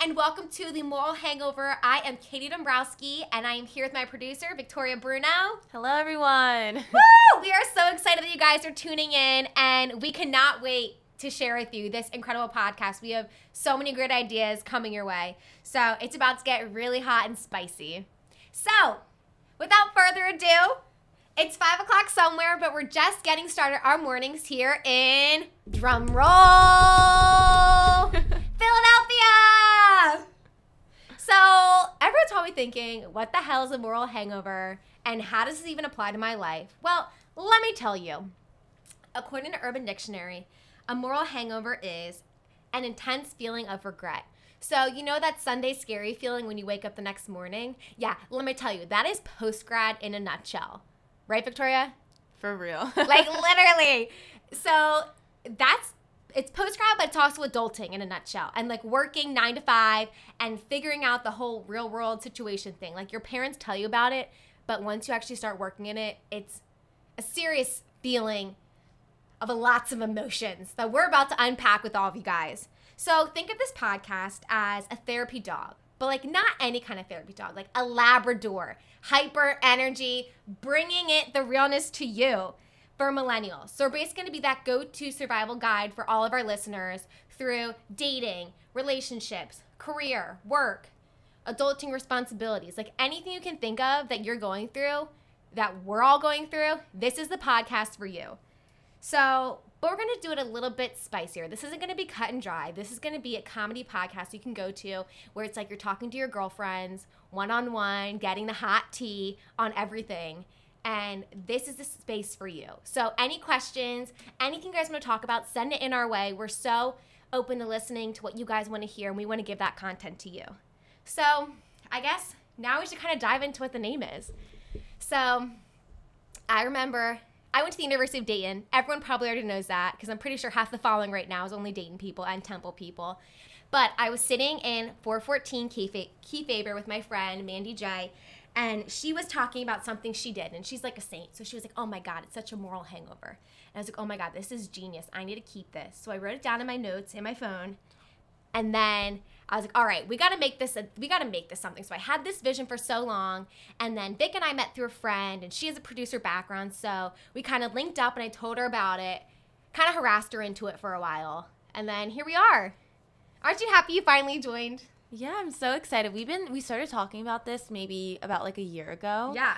and welcome to the Moral Hangover. I am Katie Dombrowski, and I am here with my producer, Victoria Bruno. Hello, everyone. Woo! We are so excited that you guys are tuning in, and we cannot wait to share with you this incredible podcast. We have so many great ideas coming your way. So it's about to get really hot and spicy. So, without further ado, it's five o'clock somewhere, but we're just getting started our mornings here in drum roll, Philadelphia. So everyone's probably thinking, what the hell is a moral hangover, and how does this even apply to my life? Well, let me tell you. According to Urban Dictionary, a moral hangover is an intense feeling of regret. So, you know that Sunday scary feeling when you wake up the next morning? Yeah, let me tell you, that is post grad in a nutshell. Right, Victoria? For real. like literally. So, that's it's post grad, but it's also adulting in a nutshell. And like working nine to five and figuring out the whole real world situation thing. Like your parents tell you about it, but once you actually start working in it, it's a serious feeling of lots of emotions that we're about to unpack with all of you guys. So think of this podcast as a therapy dog, but like not any kind of therapy dog, like a Labrador, hyper energy, bringing it the realness to you for millennials. So we're basically going to be that go-to survival guide for all of our listeners through dating, relationships, career, work, adulting responsibilities, like anything you can think of that you're going through, that we're all going through, this is the podcast for you. So, but we're going to do it a little bit spicier. This isn't going to be cut and dry. This is going to be a comedy podcast you can go to where it's like you're talking to your girlfriends one on one, getting the hot tea on everything. And this is the space for you. So, any questions, anything you guys want to talk about, send it in our way. We're so open to listening to what you guys want to hear, and we want to give that content to you. So, I guess now we should kind of dive into what the name is. So, I remember I went to the University of Dayton. Everyone probably already knows that because I'm pretty sure half the following right now is only Dayton people and Temple people. But I was sitting in 414 Key, Kiefaber with my friend Mandy J, and she was talking about something she did, and she's like a saint. So she was like, "Oh my God, it's such a moral hangover." And I was like, "Oh my God, this is genius. I need to keep this." So I wrote it down in my notes in my phone, and then I was like, all right, we got to make this, a, we got to make this something. So I had this vision for so long. And then Vic and I met through a friend, and she has a producer background. So we kind of linked up, and I told her about it, kind of harassed her into it for a while. And then here we are. Aren't you happy you finally joined? Yeah, I'm so excited. We've been, we started talking about this maybe about like a year ago. Yeah.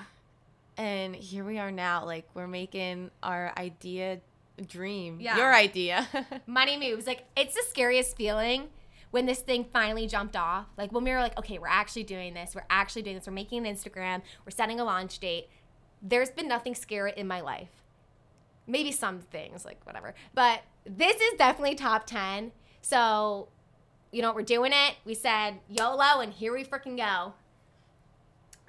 And here we are now. Like, we're making our idea dream. Yeah. Your idea. Money moves. Like, it's the scariest feeling when this thing finally jumped off, like when we were like, okay, we're actually doing this, we're actually doing this, we're making an Instagram, we're setting a launch date, there's been nothing scary in my life. Maybe some things, like whatever. But this is definitely top 10. So, you know, what, we're doing it. We said YOLO, and here we freaking go.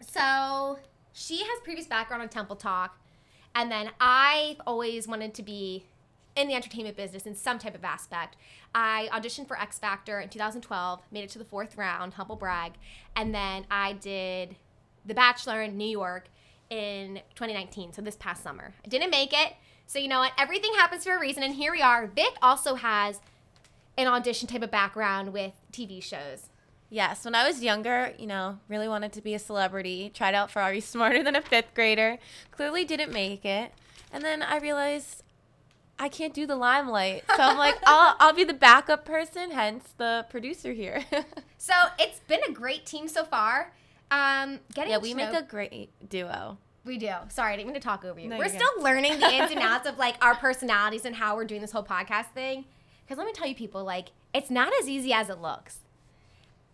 So, she has previous background on Temple Talk. And then I've always wanted to be in the entertainment business in some type of aspect. I auditioned for X Factor in 2012, made it to the fourth round, humble brag, and then I did The Bachelor in New York in 2019, so this past summer. I didn't make it, so you know what? Everything happens for a reason, and here we are. Vic also has an audition type of background with TV shows. Yes, when I was younger, you know, really wanted to be a celebrity. Tried out for Are You Smarter Than a Fifth Grader. Clearly didn't make it. And then I realized I can't do the limelight. So I'm like, I'll, I'll be the backup person, hence the producer here. so it's been a great team so far. Um, getting yeah, we make know- a great duo. We do. Sorry, I didn't mean to talk over you. No, we're still learning the ins and outs of like our personalities and how we're doing this whole podcast thing. Because let me tell you, people, like it's not as easy as it looks.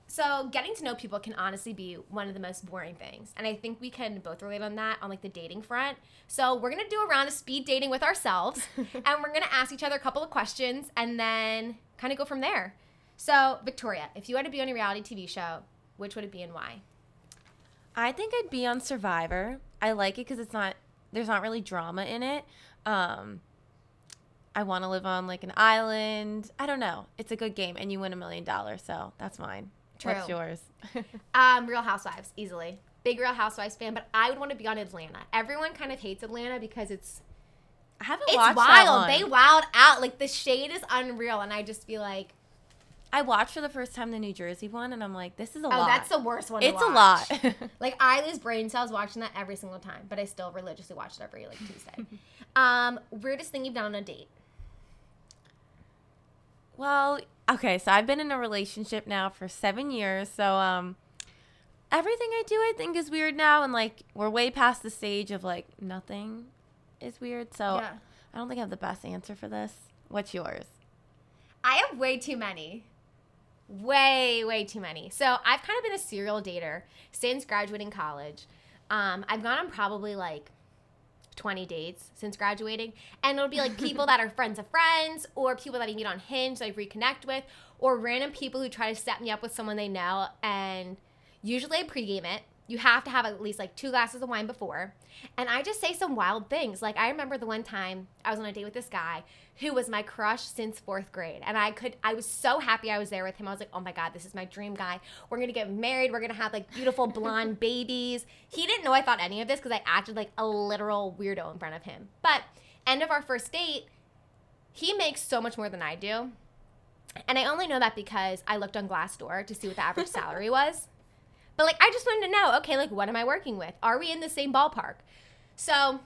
So getting to know people can honestly be one of the most boring things, and I think we can both relate on that on like the dating front. So we're gonna do a round of speed dating with ourselves, and we're gonna ask each other a couple of questions, and then kind of go from there. So Victoria, if you had to be on a reality TV show, which would it be and why? I think I'd be on Survivor. I like it because it's not there's not really drama in it. Um, I want to live on like an island. I don't know. It's a good game, and you win a million dollars, so that's mine. What's yours? Um, Real Housewives, easily. Big Real Housewives fan, but I would want to be on Atlanta. Everyone kind of hates Atlanta because it's I haven't it's watched that wild. They wild out. Like the shade is unreal, and I just feel like I watched for the first time the New Jersey one, and I'm like, this is a Oh, lot. Oh, that's the worst one. it's a lot. Like I lose brain cells watching that every single time, but I still religiously watch it every like Tuesday. um, weirdest thing you've done on a date? Well, okay, so I've been in a relationship now for seven years, so um, everything I do I think is weird now, and like we're way past the stage of like nothing is weird. So Yeah. I don't think I have the best answer for this. What's yours? I have way too many. Way, way too many. So I've kind of been a serial dater since graduating college. Um, I've gone on probably like 20 dates since graduating. And it'll be like people that are friends of friends or people that I meet on Hinge that I reconnect with or random people who try to set me up with someone they know. And usually I pregame it. You have to have at least like two glasses of wine before. And I just say some wild things. Like I remember the one time I was on a date with this guy who was my crush since fourth grade. And I could I was so happy I was there with him. I was like, oh my God, this is my dream guy. We're gonna get married. We're gonna have like beautiful blonde babies. He didn't know I thought any of this because I acted like a literal weirdo in front of him. But end of our first date, he makes so much more than I do. And I only know that because I looked on Glassdoor to see what the average salary was. But like I just wanted to know, okay, like what am I working with? Are we in the same ballpark? So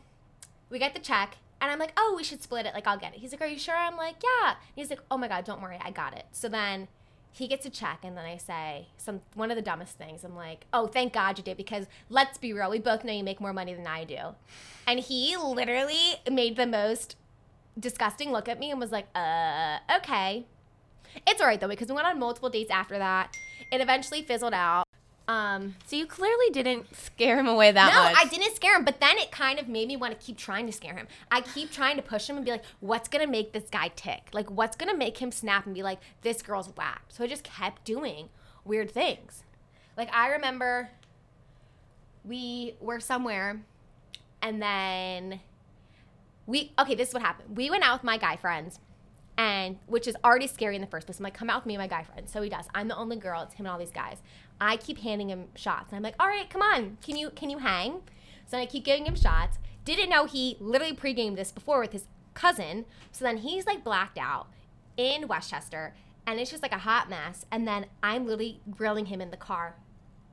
we get the check and I'm like, oh, we should split it. Like I'll get it. He's like, are you sure? I'm like, yeah. And he's like, oh my god, don't worry, I got it. So then he gets a check and then I say some one of the dumbest things. I'm like, oh, thank God you did because let's be real, we both know you make more money than I do. And he literally made the most disgusting look at me and was like, uh, okay. It's all right though because we went on multiple dates after that. It eventually fizzled out. Um, So you clearly didn't scare him away that no, much. No, I didn't scare him, but then it kind of made me want to keep trying to scare him. I keep trying to push him and be like, what's gonna make this guy tick? Like, what's gonna make him snap and be like, this girl's whack? So I just kept doing weird things. Like, I remember we were somewhere and then we, okay, this is what happened. We went out with my guy friends and which is already scary in the first place. I'm like, come out with me and my guy friends. So he does. I'm the only girl. It's him and all these guys. I keep handing him shots, and I'm like, all right, come on, can you can you hang? So I keep giving him shots. Didn't know he literally pre-gamed this before with his cousin. So then he's like blacked out in Westchester, and it's just like a hot mess. And then I'm literally grilling him in the car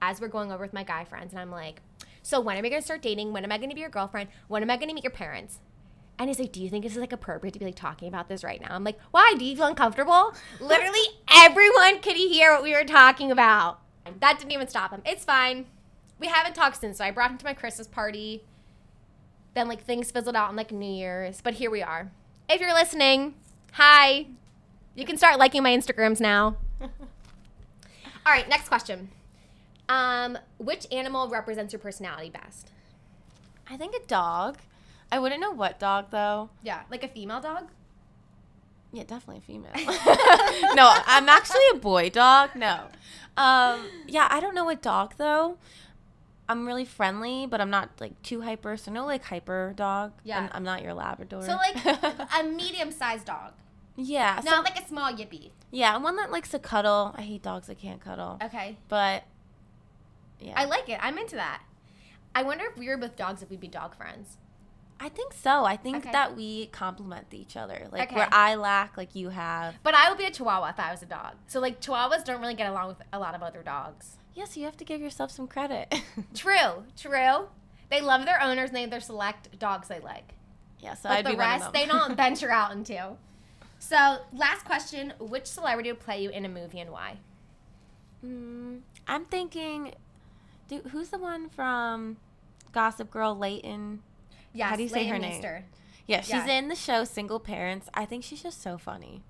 as we're going over with my guy friends, and I'm like, so when are we gonna start dating? When am I gonna be your girlfriend? When am I gonna meet your parents? And he's like, Do you think this is like appropriate to be like talking about this right now? I'm like, Why? Do you feel uncomfortable? Literally everyone could hear what we were talking about. And that didn't even stop him. It's fine. We haven't talked since. So I brought him to my Christmas party. Then like things fizzled out on like New Year's. But here we are. If you're listening, hi. You can start liking my Instagrams now. All right, next question. Um, which animal represents your personality best? I think a dog. I wouldn't know what dog though. Yeah, like a female dog? Yeah, definitely a female. no, I'm actually a boy dog. No. Um, yeah, I don't know a dog though. I'm really friendly, but I'm not like too hyper. So no like hyper dog. Yeah. I'm, I'm not your Labrador. So like a medium-sized dog, yeah, so, not like a small yippy. yeah, one that likes to cuddle. I hate dogs that can't cuddle. Okay, But yeah, I like it. I'm into that. I wonder if we were with dogs, if we'd be dog friends. I think so. I think Okay. that we complement each other. Like Okay. where I lack, like you have. But I would be a Chihuahua if I was a dog. So like Chihuahuas don't really get along with a lot of other dogs. Yes, you have to give yourself some credit. True, true. They love their owners and they have their select dogs they like. yeah, so But I'd the be one of rest they don't venture out into. So last question: Which celebrity would play you in a movie and why? Mm, I'm thinking, dude, who's the one from Gossip Girl, Leighton? Yes, How do you say her name? Yeah, she's Yeah. in the show Single Parents. I think she's just so funny.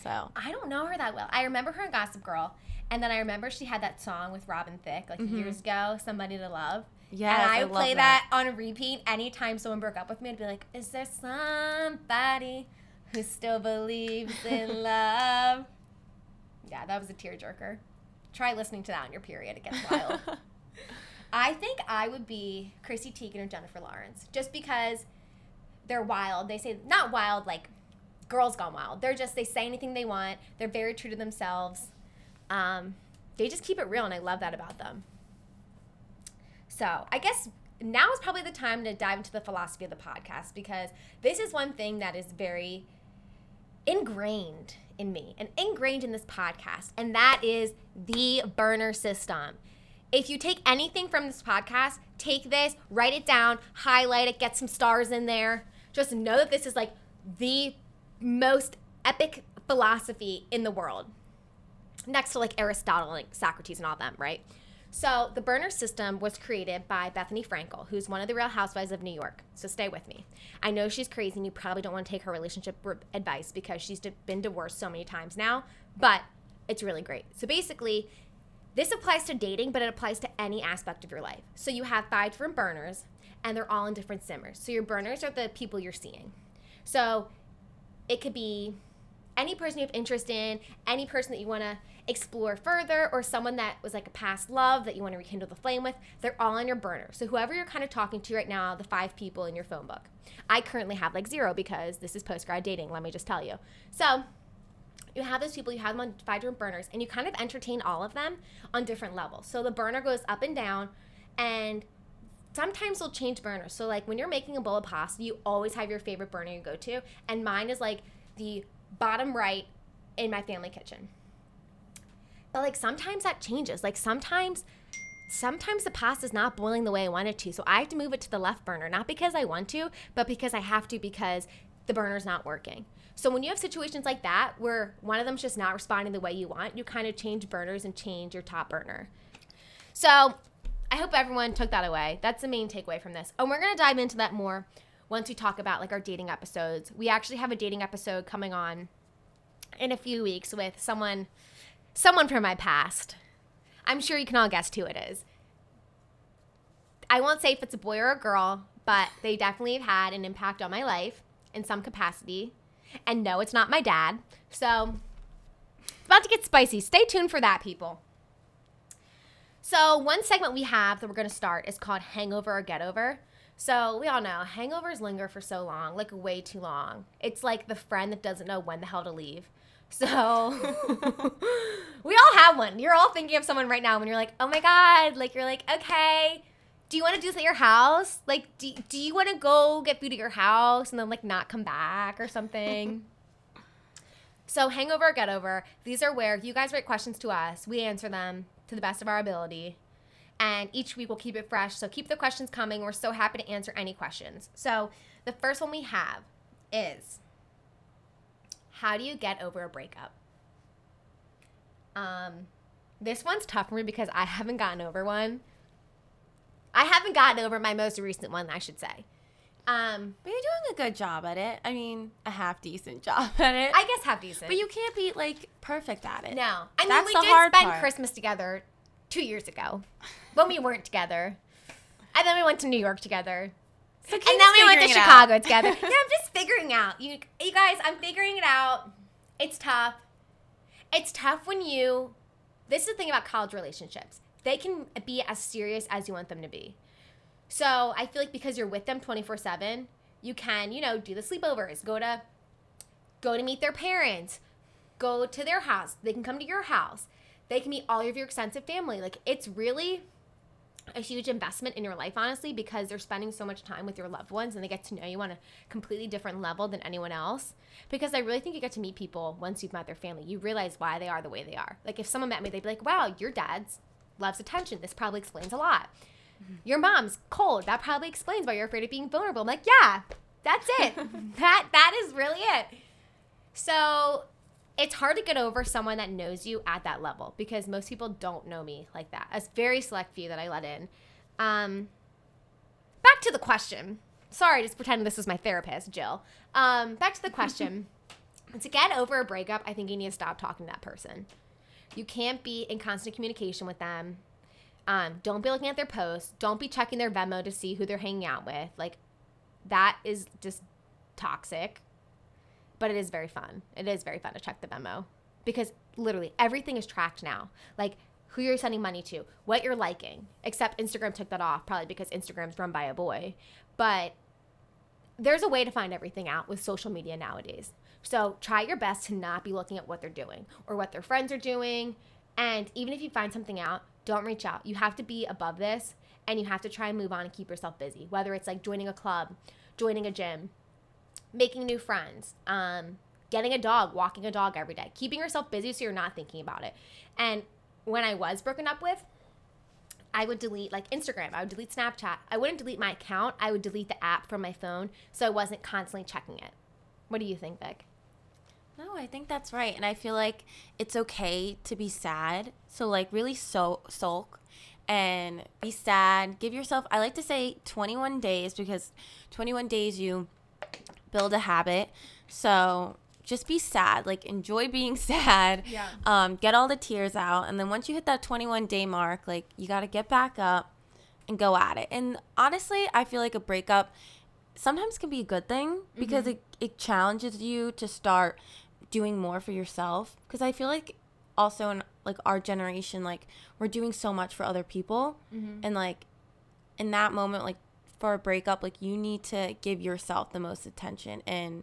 So I don't know her that well. I remember her in Gossip Girl, and then I remember she had that song with Robin Thicke like Mhm. years ago, "Somebody to Love." Yeah, and I would play that. on a repeat anytime someone broke up with me. I'd be like, "Is there somebody who still believes in love?" Yeah, that was a tearjerker. Try listening to that on your period; it gets wild. I think I would be Chrissy Teigen or Jennifer Lawrence, just because they're wild. They say not wild like girls gone wild. They're just they say anything they want. They're very true to themselves. Um, they just keep it real, and I love that about them. So I guess now is probably the time to dive into the philosophy of the podcast because this is one thing that is very ingrained in me and ingrained in this podcast, and that is the burner system. If you take anything from this podcast, take this, write it down, highlight it, get some stars in there. Just know that this is like the most epic philosophy in the world. Next to like Aristotle, like Socrates and all them, right? So the burner system was created by Bethenny Frankel, who's one of the Real Housewives of New York. So stay with me. I know she's crazy, and you probably don't want to take her relationship advice because she's been divorced so many times now. But it's really great. So basically, this applies to dating, but it applies to any aspect of your life. So you have five different burners, and they're all in different simmers. So your burners are the people you're seeing. So it could be any person you have interest in, any person that you want to explore further, or someone that was like a past love that you want to rekindle the flame with, they're all on your burner. So whoever you're kind of talking to right now, the five people in your phone book. I currently have like zero because this is post grad dating, let me just tell you. So you have those people, you have them on five different burners, and you kind of entertain all of them on different levels. So the burner goes up and down, and sometimes they'll change burners. So like when you're making a bowl of pasta, you always have your favorite burner you go to, and mine is like the bottom right in my family kitchen. But like sometimes that changes. Like sometimes sometimes the pasta is not boiling the way I want it to. So I have to move it to the left burner, not because I want to, but because I have to because the burner's not working. So when you have situations like that where one of them's just not responding the way you want, you kind of change burners and change your top burner. So I hope everyone took that away. That's the main takeaway from this. And we're going to dive into that more once we talk about like our dating episodes. We actually have a dating episode coming on in a few weeks with someone someone from my past. I'm sure you can all guess who it is. I won't say if it's a boy or a girl, but they definitely have had an impact on my life in some capacity. And no, it's not my dad. So about to get spicy. Stay tuned for that, people. So, one segment we have that we're going to start is called Hangover or Get Over. So, we all know hangovers linger for so long, like way too long. It's like the friend that doesn't know when the hell to leave. So, we all have one. You're all thinking of someone right now when you're like, oh my God, like, you're like, okay, do you want to do this at your house? Like, do, do you want to go get food at your house and then, like, not come back or something? so, hangover or get over, these are where you guys write questions to us, we answer them to the best of our ability. And each week we'll keep it fresh. So keep the questions coming. We're so happy to answer any questions. So the first one we have is How do you get over a breakup? Um, this one's tough for me because I haven't gotten over one. I haven't gotten over my most recent one, I should say. Um, but you're doing a good job at it. I mean, a half decent job at it. I guess half decent. But you can't be like perfect at it. No, I mean That's we did spend part. Christmas together two years ago when we weren't together, and then we went to New York together. So and then we went to Chicago out. together. yeah, I'm just figuring out. You, you guys, I'm figuring it out. It's tough. It's tough when you. This is the thing about college relationships. They can be as serious as you want them to be. So I feel like because you're with them 24 7, you can, you know, do the sleepovers, go to go to meet their parents, go to their house. They can come to your house. They can meet all of your extensive family. Like it's really a huge investment in your life, honestly, because they're spending so much time with your loved ones and they get to know you on a completely different level than anyone else. Because I really think you get to meet people once you've met their family. You realize why they are the way they are. Like if someone met me, they'd be like, wow, your dad's loves attention. This probably explains a lot your mom's cold. That probably explains why you're afraid of being vulnerable. I'm like, yeah, that's it. that that is really it. So it's hard to get over someone that knows you at that level because most people don't know me like that. A very select few that I let in. Um, back to the question. Sorry, just pretending this was my therapist, Jill. Um, back to the question. to get over a breakup, I think you need to stop talking to that person. You can't be in constant communication with them. Um, don't be looking at their posts. Don't be checking their Venmo to see who they're hanging out with. Like, that is just toxic. But it is very fun. It is very fun to check the Venmo because literally everything is tracked now. Like, who you're sending money to, what you're liking. Except Instagram took that off, probably because Instagram's run by a boy. But there's a way to find everything out with social media nowadays. So try your best to not be looking at what they're doing or what their friends are doing. And even if you find something out, don't reach out. You have to be above this and you have to try and move on and keep yourself busy, whether it's like joining a club, joining a gym, making new friends, um, getting a dog, walking a dog every day, keeping yourself busy so you're not thinking about it. And when I was broken up with, I would delete like Instagram, I would delete Snapchat. I wouldn't delete my account, I would delete the app from my phone so I wasn't constantly checking it. What do you think, Vic? No, I think that's right. And I feel like it's okay to be sad. So like really so sulk and be sad. Give yourself I like to say 21 days because 21 days you build a habit. So just be sad. Like enjoy being sad. Yeah. Um, get all the tears out. And then once you hit that 21 day mark, like you got to get back up and go at it. And honestly, I feel like a breakup sometimes can be a good thing because mm-hmm. it, it challenges you to start doing more for yourself. Because I feel like also in like our generation, like we're doing so much for other people. Mm-hmm. And like in that moment, like for a breakup, like you need to give yourself the most attention and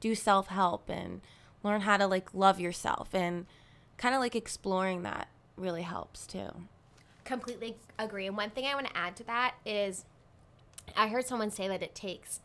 do self help and learn how to like love yourself and kind of like exploring that really helps too. Completely agree. And one thing I want to add to that is I heard someone say that it takes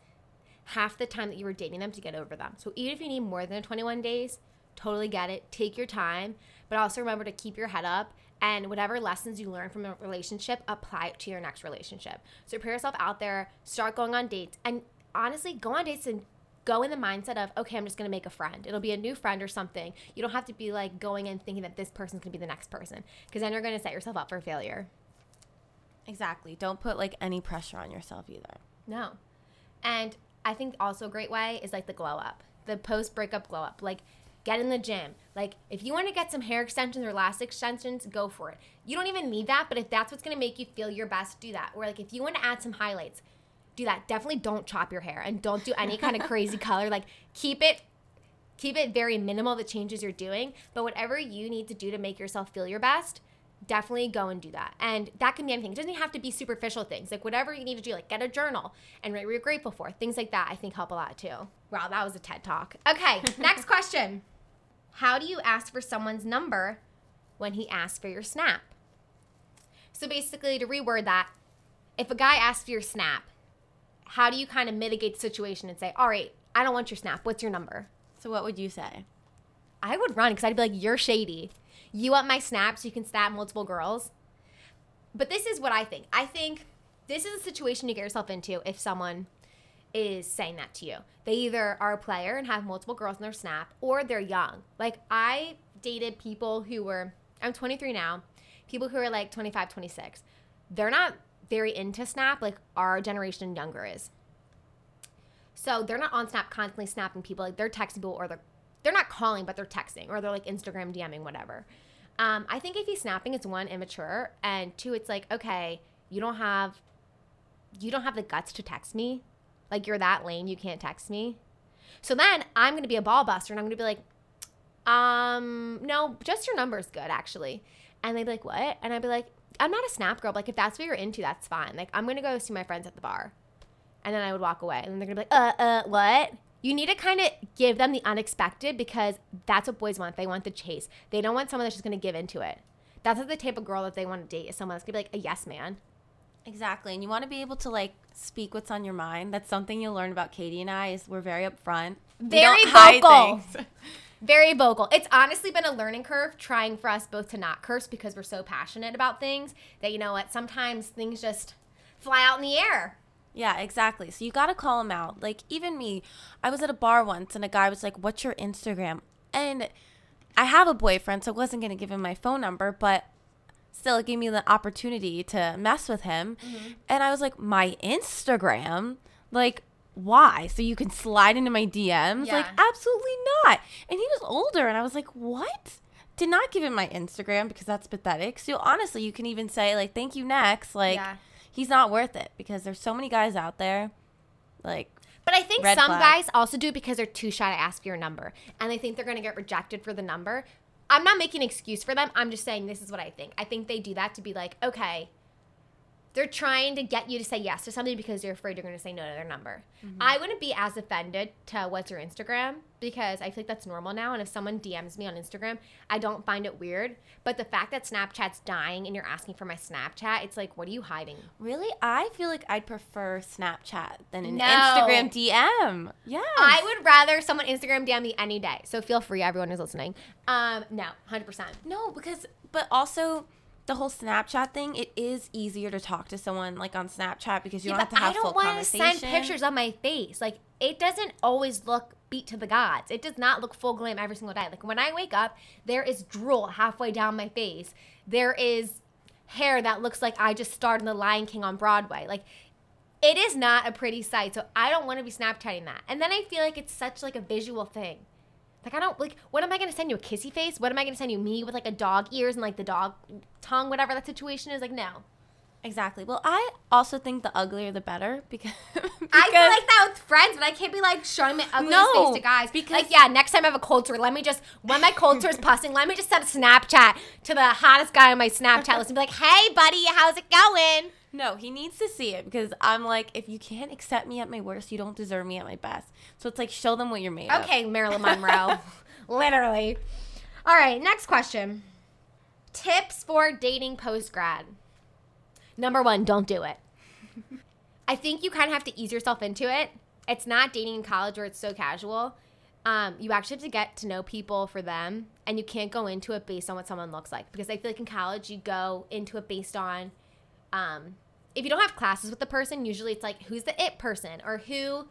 half the time that you were dating them to get over them. So even if you need more than 21 days, totally get it. Take your time, but also remember to keep your head up and whatever lessons you learn from a relationship, apply it to your next relationship. So put yourself out there, start going on dates, and honestly, go on dates and go in the mindset of, okay, I'm just gonna make a friend. It'll be a new friend or something. You don't have to be like going and thinking that this person's gonna be the next person, because then you're gonna set yourself up for failure. Exactly. Don't put like any pressure on yourself either. No. And I think also a great way is like the glow up, the post breakup glow up. Like get in the gym. Like if you want to get some hair extensions or lash extensions, go for it. You don't even need that, but if that's what's going to make you feel your best, do that. Or like if you want to add some highlights, do that. Definitely don't chop your hair and don't do any kind of crazy color. Like keep it keep it very minimal the changes you're doing, but whatever you need to do to make yourself feel your best, definitely go and do that. And that can be anything. It doesn't have to be superficial things. Like whatever you need to do, like get a journal and write what you're grateful for. Things like that I think help a lot too. Wow, that was a TED talk. Okay, next question. How do you ask for someone's number when he asks for your snap? So basically to reword that, if a guy asks for your snap, how do you kind of mitigate the situation and say, all right, I don't want your snap. What's your number? So what would you say? I would run because I'd be like, you're shady. You want my snap so you can snap multiple girls. But this is what I think. I think this is a situation you get yourself into if someone is saying that to you. They either are a player and have multiple girls in their snap or they're young. Like I dated people who were I'm 23 now, people who are like 25, 26. They're not very into snap like our generation younger is. So they're not on Snap constantly snapping people. Like they're texting people or they're they're not calling, but they're texting or they're like Instagram DMing, whatever. Um, I think if he's snapping, it's one immature, and two, it's like okay, you don't have you don't have the guts to text me. Like you're that lame, you can't text me. So then I'm gonna be a ball buster and I'm gonna be like, um, no, just your number's good actually. And they'd be like, what? And I'd be like, I'm not a snap girl. Like if that's what you're into, that's fine. Like I'm gonna go see my friends at the bar. And then I would walk away. And then they're gonna be like, uh, uh, what? You need to kind of give them the unexpected because that's what boys want. They want the chase. They don't want someone that's just gonna give into it. That's not the type of girl that they want to date is someone that's gonna be like a yes man. Exactly. And you want to be able to like speak what's on your mind. That's something you'll learn about Katie and I is we're very upfront. We Very vocal. things. Very vocal. It's honestly been a learning curve trying for us both to not curse because we're so passionate about things that you know what, sometimes things just fly out in the air. Yeah, exactly. So you got to call them out. Like even me, I was at a bar once and a guy was like, "What's your Instagram?" And I have a boyfriend, so I wasn't going to give him my phone number, but still it gave me the opportunity to mess with him. Mm-hmm. And I was like, "My Instagram?" Like why? So you can slide into my DMs? Like absolutely not. And he was older and I was like, "What?" Did not give him my Instagram because that's pathetic. So honestly, you can even say like, "Thank you next." Like Yeah. He's not worth it because there's so many guys out there like But I think some flag. guys also do because they're too shy to ask for your number and they think they're going to get rejected for the number. I'm not making an excuse for them. I'm just saying this is what I think. I think they do that to be like, okay, they're trying to get you to say yes to something because you're afraid you're going to say no to their number. Mm-hmm. I wouldn't be as offended to what's your Instagram because I feel like that's normal now. And if someone DMs me on Instagram, I don't find it weird. But the fact that Snapchat's dying and you're asking for my Snapchat, it's like, what are you hiding? Really? I feel like I'd prefer Snapchat than an No. Instagram DM. Yeah. I would rather someone Instagram DM me any day. So feel free, everyone who's listening. Um, no, 100%. No, because but also the whole Snapchat thing, it is easier to talk to someone like on Snapchat because you Yeah, don't have to have I don't want to send pictures of my face. Like it doesn't always look beat to the gods. It does not look full glam every single day. Like when I wake up, there is drool halfway down my face. There is hair that looks like I just starred in The Lion King on Broadway. Like it is not a pretty sight. So I don't want to be Snapchatting that. And then I feel like it's such like a visual thing. Like I don't like what am I gonna send you a kissy face? What am I gonna send you me with like a dog ears and like the dog tongue, whatever that situation is? Like no. Exactly. Well, I also think the uglier the better because, I feel like that with friends, but I can't be like showing my ugly No, face to guys. because- like, yeah, next time I have a cold sore, let me just when my cold sore is pussing, let me just send a Snapchat to the hottest guy on my Snapchat list and be like, "Hey, buddy, how's it going?" No, he needs to see it because I'm like, if you can't accept me at my worst, you don't deserve me at my best. So it's like show them what you're made of. Okay, Marilyn Monroe, literally. All right, next question. Tips for dating post grad. Number one, don't do it. I think you kind of have to ease yourself into it. It's not dating in college where it's so casual. Um, you actually have to get to know people for them, and you can't go into it based on what someone looks like. Because I feel like in college, you go into it based on, um, if you don't have classes with the person, usually it's like who's the it person or who,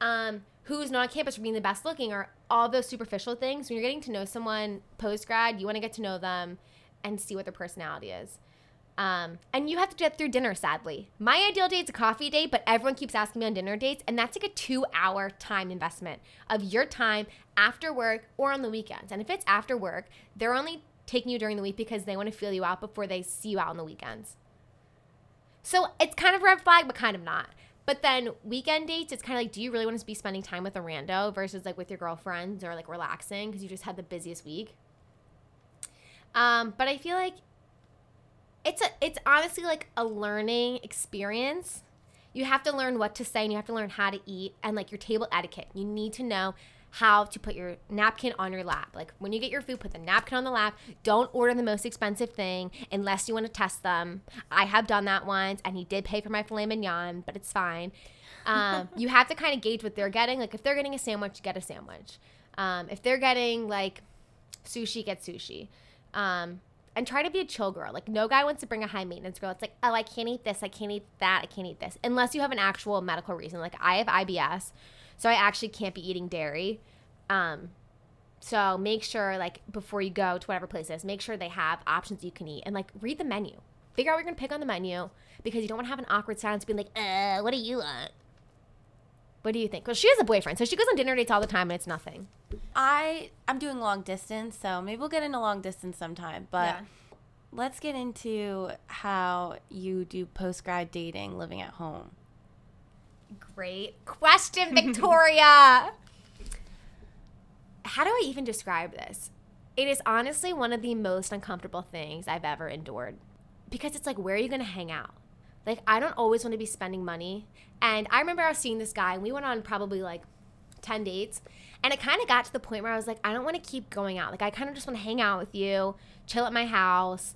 um, who's not on campus for being the best looking or all those superficial things. When you're getting to know someone post grad, you want to get to know them and see what their personality is. Um, and you have to get through dinner, sadly. My ideal date's a coffee date, but everyone keeps asking me on dinner dates, and that's like a two hour time investment of your time after work or on the weekends. And if it's after work, they're only taking you during the week because they want to feel you out before they see you out on the weekends. So it's kind of red flag, but kind of not. But then weekend dates, it's kind of like, do you really want to be spending time with a rando versus like with your girlfriends or like relaxing because you just had the busiest week? Um, but I feel like it's a it's honestly like a learning experience. You have to learn what to say and you have to learn how to eat and like your table etiquette. You need to know how to put your napkin on your lap. Like when you get your food, put the napkin on the lap. Don't order the most expensive thing unless you want to test them. I have done that once and he did pay for my filet mignon, but it's fine. Um, you have to kind of gauge what they're getting. Like if they're getting a sandwich, get a sandwich. Um, if they're getting like sushi, get sushi. Um, and try to be a chill girl. Like no guy wants to bring a high maintenance girl. It's like, oh, I can't eat this, I can't eat that, I can't eat this, unless you have an actual medical reason. Like I have IBS, so I actually can't be eating dairy. Um, so make sure like before you go to whatever place it is, make sure they have options you can eat and like read the menu. Figure out what you're gonna pick on the menu because you don't want to have an awkward silence being like, uh, what do you want? What do you think? Well, she has a boyfriend, so she goes on dinner dates all the time and it's nothing. I I'm doing long distance, so maybe we'll get into long distance sometime. But Yeah. let's get into how you do post grad dating living at home. Great question, Victoria. How do I even describe this? It is honestly one of the most uncomfortable things I've ever endured because it's like, where are you going to hang out? Like, I don't always want to be spending money. And I remember I was seeing this guy, and we went on probably like 10 dates. And it kind of got to the point where I was like, I don't want to keep going out. Like, I kind of just want to hang out with you, chill at my house,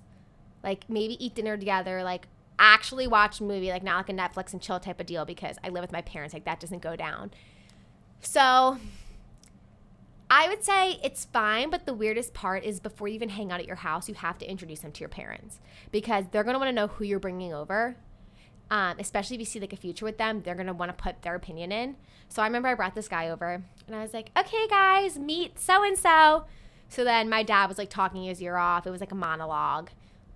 like maybe eat dinner together, like actually watch a movie, like not like a Netflix and chill type of deal because I live with my parents. Like, that doesn't go down. So I would say it's fine, but the weirdest part is before you even hang out at your house, you have to introduce them to your parents because they're gonna want to know who you're bringing over. Um, especially if you see like a future with them, they're gonna want to put their opinion in. So I remember I brought this guy over, and I was like, "Okay, guys, meet so and so." So then my dad was like talking his ear off. It was like a monologue.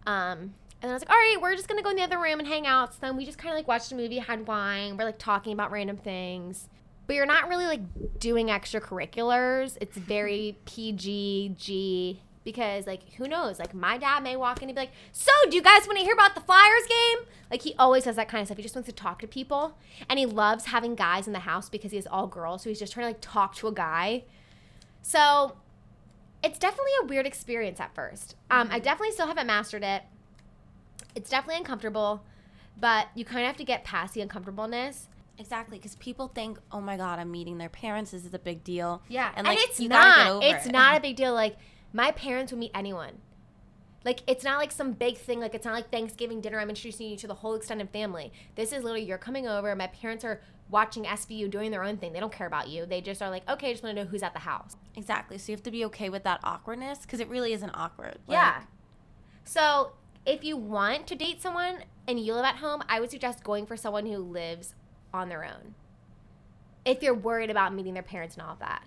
Um, and I was like, "All right, we're just gonna go in the other room and hang out." So then we just kind of like watched a movie, had wine. We're like talking about random things but you're not really like doing extracurriculars. It's very PG G because like who knows? Like my dad may walk in and be like, "So, do you guys want to hear about the Flyers game?" Like he always does that kind of stuff. He just wants to talk to people, and he loves having guys in the house because he all girls. So he's just trying to like talk to a guy. So it's definitely a weird experience at first. Um, I definitely still haven't mastered it. It's definitely uncomfortable. but you kind of have to get past the uncomfortableness. Exactly, because people think, "Oh my God, I'm meeting their parents. This is a big deal." Yeah, and and, like it's gotta get not. It's it. not a big deal. Like my parents would meet anyone. Like it's not like some big thing. Like it's not like Thanksgiving dinner. I'm introducing you to the whole extended family. This is literally you're coming over. My parents are watching SVU doing their own thing. They don't care about you. They just are like, okay, I just want to know who's at the house. exactly. So you have to be okay with that awkwardness because it really isn't awkward. Yeah. So if you want to date someone and you live at home, I would suggest going for someone who lives on their own. If you're worried about meeting their parents and all of that.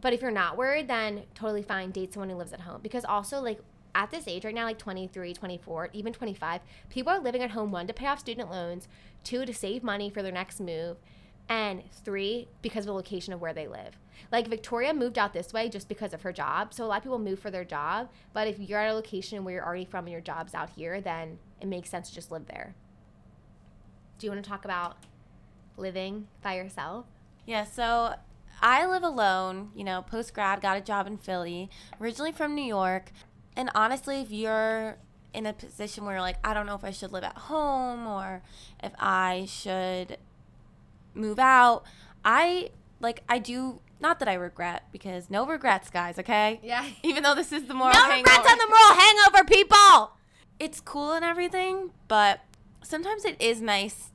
But if you're not worried, then totally fine. Date someone who lives at home. Because also, like, at this age right now, like 23, 24, even 25, people are living at home, one, to pay off student loans, two, to save money for their next move, and three, because of the location of where they live. Like Victoria moved out this way just because of her job. So a lot of people move for their job. But if you're at a location where you're already from and your job's out here, then it makes sense to just live there. Do you want to talk about living by yourself? Yeah, so I live alone, you know, post grad, got a job in Philly, originally from New York. And honestly, if you're in a position where like, I don't know if I should live at home or if I should move out, I like, I do, not that I regret because no regrets, guys, okay? Yeah. Even though this is the moral No hangover. regrets on the moral hangover, people. it's cool and everything, but sometimes it is nice,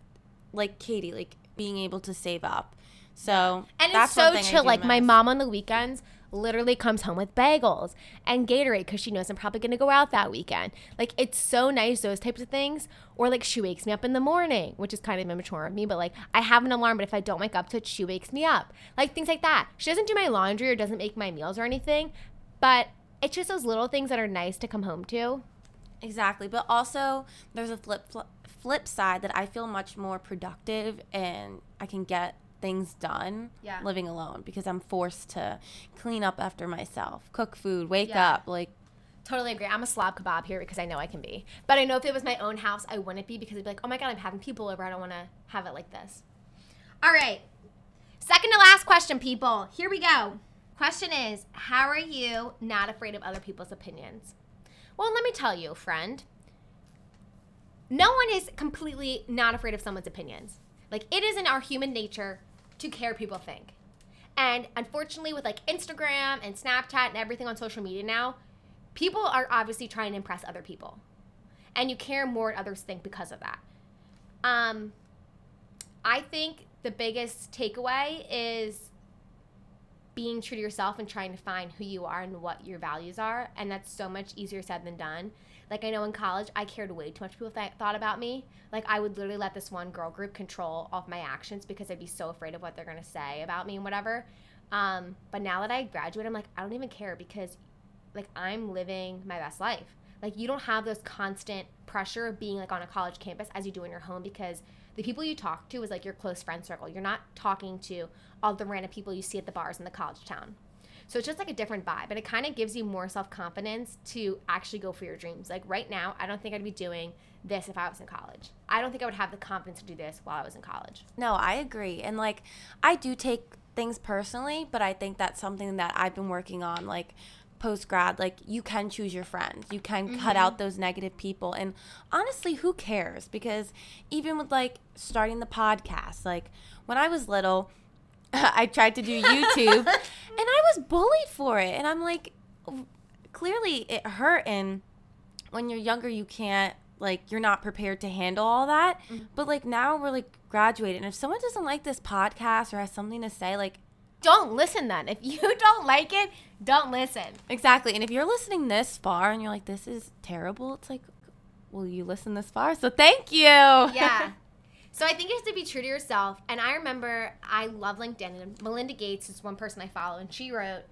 like Katie, like being able to save up. So And that's it's so chill. Like my mom on the weekends literally comes home with bagels and Gatorade because she knows I'm probably gonna go out that weekend. Like it's so nice those types of things. Or like she wakes me up in the morning, which is kind of immature of me, but like I have an alarm, but if I don't wake up to it, she wakes me up. Like things like that. She doesn't do my laundry or doesn't make my meals or anything, but it's just those little things that are nice to come home to. Exactly, but also there's a flip fl- flip side that I feel much more productive and I can get things done Yeah. living alone because I'm forced to clean up after myself, cook food, wake Yeah. up, like Totally agree. I'm a slob kebab here because I know I can be. But I know if it was my own house, I wouldn't be because I'd be like, oh my God, I'm having people over. I don't want to have it like this. All right. Second to last question, people. Here we go. Question is How are you not afraid of other people's opinions? Well, let me tell you, friend. No one is completely not afraid of someone's opinions. Like, it is in our human nature to care people think. And unfortunately, with like Instagram and Snapchat and everything on social media now, people are obviously trying to impress other people. And you care more what others think because of that. Um, I think the biggest takeaway is being true to yourself and trying to find who you are and what your values are. And that's so much easier said than done. Like, I know in college, I cared way too much people th- thought about me. Like, I would literally let this one girl group control all of my actions because I'd be so afraid of what they're to say about me and whatever. Um, but now that I graduate, I'm like, I don't even care because, like, I'm living my best life. Like, you don't have those constant pressure of being, like, on a college campus as you do in your home because the people you talk to is, like, your close friend circle. You're not talking to all the random people you see at the bars in the college town. So it's just like a different vibe, and it kind of gives you more self confidence to actually go for your dreams. Like right now, I don't think I'd be doing this if I was in college. I don't think I would have the confidence to do this while I was in college. No, I agree. And like I do take things personally, but I think that's something that I've been working on like post grad like you can choose your friends. You can cut mm-hmm. out those negative people and honestly, who cares? Because even with like starting the podcast, like when I was little, I tried to do YouTube and I was bullied for it. And I'm like clearly it hurt and when you're younger you can't like you're not prepared to handle all that mm-hmm. but like now we're like graduated and if someone doesn't like this podcast or has something to say like Don't listen then. If you don't like it, don't listen. exactly and if you're listening this far and you're like this is terrible it's like will you listen this far so thank you Yeah. So I think you have to be true to yourself. And I remember I love LinkedIn and Melinda Gates is one person I follow and she wrote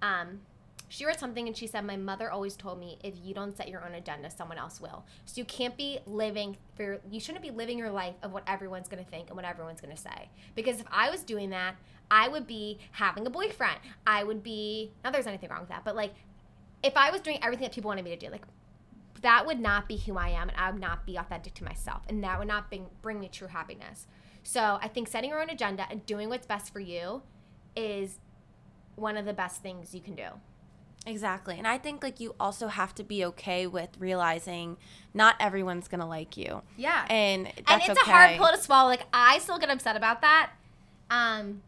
um she wrote something and she said my mother always told me if you don't set your own agenda someone else will. So you can't be living for you shouldn't be living your life of what everyone's going to think and what everyone's going to say. Because if I was doing that, I would be having a boyfriend. I would be not there's anything wrong with that, but like if I was doing everything that people wanted me to do, like that would not be who I am, and I would not be authentic to myself, and that would not bring, bring me true happiness. So I think setting your own agenda and doing what's best for you is one of the best things you can do. Exactly. And I think like you also have to be okay with realizing not everyone's going to like you. Yeah. And that's and it's okay. a hard pill to swallow. Like I still get upset about that. Um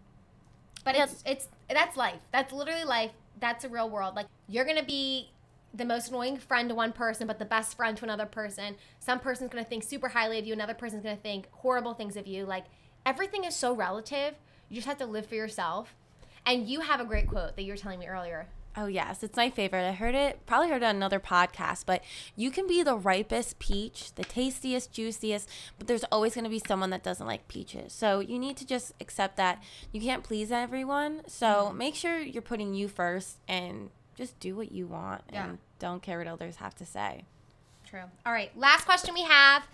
but Yeah. it's it's that's life. That's literally life. That's a real world. Like you're going to be the most annoying friend to one person, but the best friend to another person. Some person's going to think super highly of you, another person's going to think horrible things of you. Like everything is so relative. You just have to live for yourself. And you have a great quote that you were telling me earlier. Oh yes, it's my favorite. I heard it probably heard it on another podcast, but you can be the ripest peach, the tastiest, juiciest, but there's always going to be someone that doesn't like peaches. So you need to just accept that you can't please everyone. So Mm-hmm. make sure you're putting you first and just do what you want Yeah. and don't care what others have to say. True. All right, last question we have.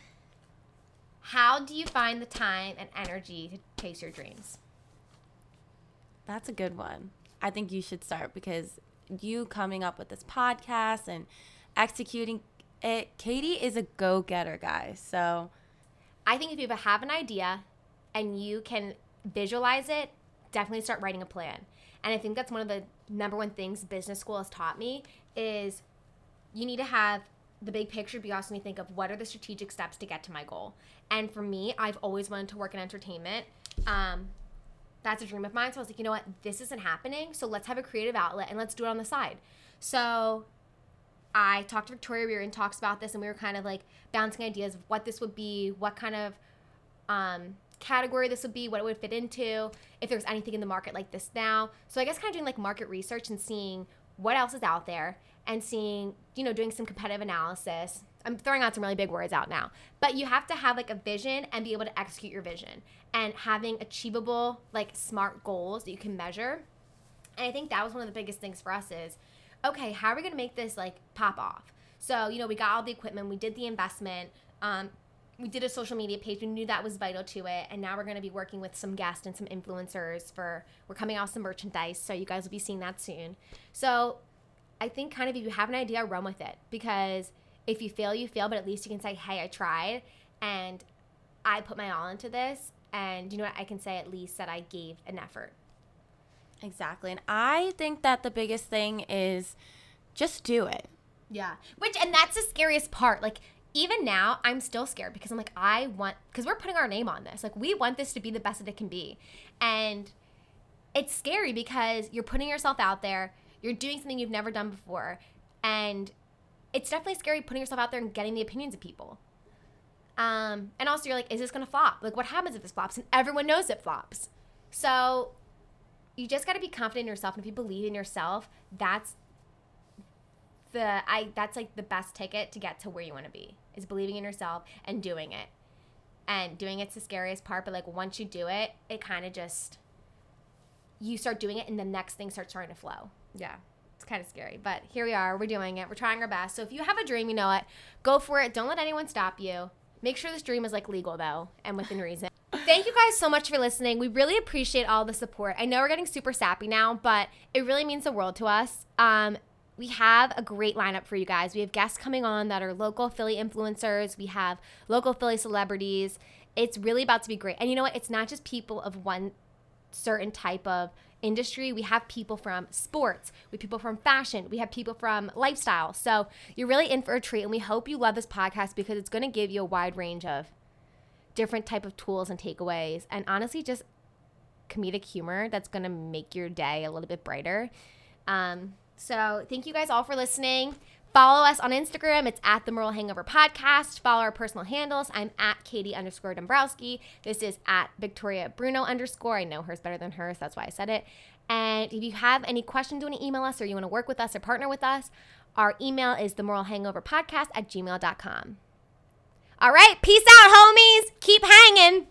How do you find the time and energy to chase your dreams? That's a good one. I think you should start because you coming up with this podcast and executing it, Katie is a go-getter, guys. So I think if you have an idea and you can visualize it, definitely start writing a plan. And I think that's one of the number one things business school has taught me is you need to have the big picture, but you also need to think of what are the strategic steps to get to my goal. And for me, I've always wanted to work in entertainment. Um, that's a dream of mine. So I was like, you know what? This isn't happening. So let's have a creative outlet and let's do it on the side. So I talked to Victoria. We were in talks about this, and we were kind of like bouncing ideas of what this would be, what kind of um, category this would be, what it would fit into, if there's anything in the market like this now. So I guess kind of doing like market research and seeing what else is out there, and seeing you know doing some competitive analysis. I'm throwing out some really big words out now, but you have to have like a vision and be able to execute your vision, and having achievable like smart goals that you can measure. And I think that was one of the biggest things for us is, okay, how are we gonna make this like pop off? So, you know, we got all the equipment, we did the investment, um, we did a social media page, we knew that was vital to it, and now we're gonna be working with some guests and some influencers for we're coming off some merchandise, so you guys will be seeing that soon. So I think kind of if you have an idea, run with it. Because if you fail, you fail, but at least you can say, Hey, I tried and I put my all into this and you know what, I can say at least that I gave an effort. Exactly. And I think that the biggest thing is just do it. Yeah. Which and that's the scariest part. Like even now, I'm still scared because I'm like, I want because we're putting our name on this. Like we want this to be the best that it can be. And it's scary because you're putting yourself out there, you're doing something you've never done before, and it's definitely scary putting yourself out there and getting the opinions of people. Um, and also you're like, is this gonna flop? Like what happens if this flops? And everyone knows it flops. So you just gotta be confident in yourself. And if you believe in yourself, that's the I that's like the best ticket to get to where you want to be is believing in yourself and doing it. And doing it's the scariest part, but like once you do it, it kind of just you start doing it and the next thing starts starting to flow. Yeah. It's kind of scary, but here we are. We're doing it. We're trying our best. So if you have a dream, you know it. Go for it. Don't let anyone stop you. Make sure this dream is like legal though and within reason. Thank you guys so much for listening. We really appreciate all the support. I know we're getting super sappy now, but it really means the world to us. Um, we have a great lineup for you guys. We have guests coming on that are local Philly influencers. We have local Philly celebrities. It's really about to be great. And you know what? It's not just people of one certain type of industry. We have people from sports, we have people from fashion, we have people from lifestyle. So you're really in for a treat, and we hope you love this podcast because it's going to give you a wide range of different type of tools and takeaways, and honestly, just comedic humor that's going to make your day a little bit brighter. Um, so thank you guys all for listening. Follow us on Instagram. It's at the Moral Hangover Podcast. Follow our personal handles. I'm at Katie underscore Dombrowski. This is at Victoria Bruno underscore. I know hers better than hers. That's why I said it. And if you have any questions, you want to email us or you want to work with us or partner with us, our email is the Moral Hangover Podcast at gmail.com. All right. Peace out, homies. Keep hanging.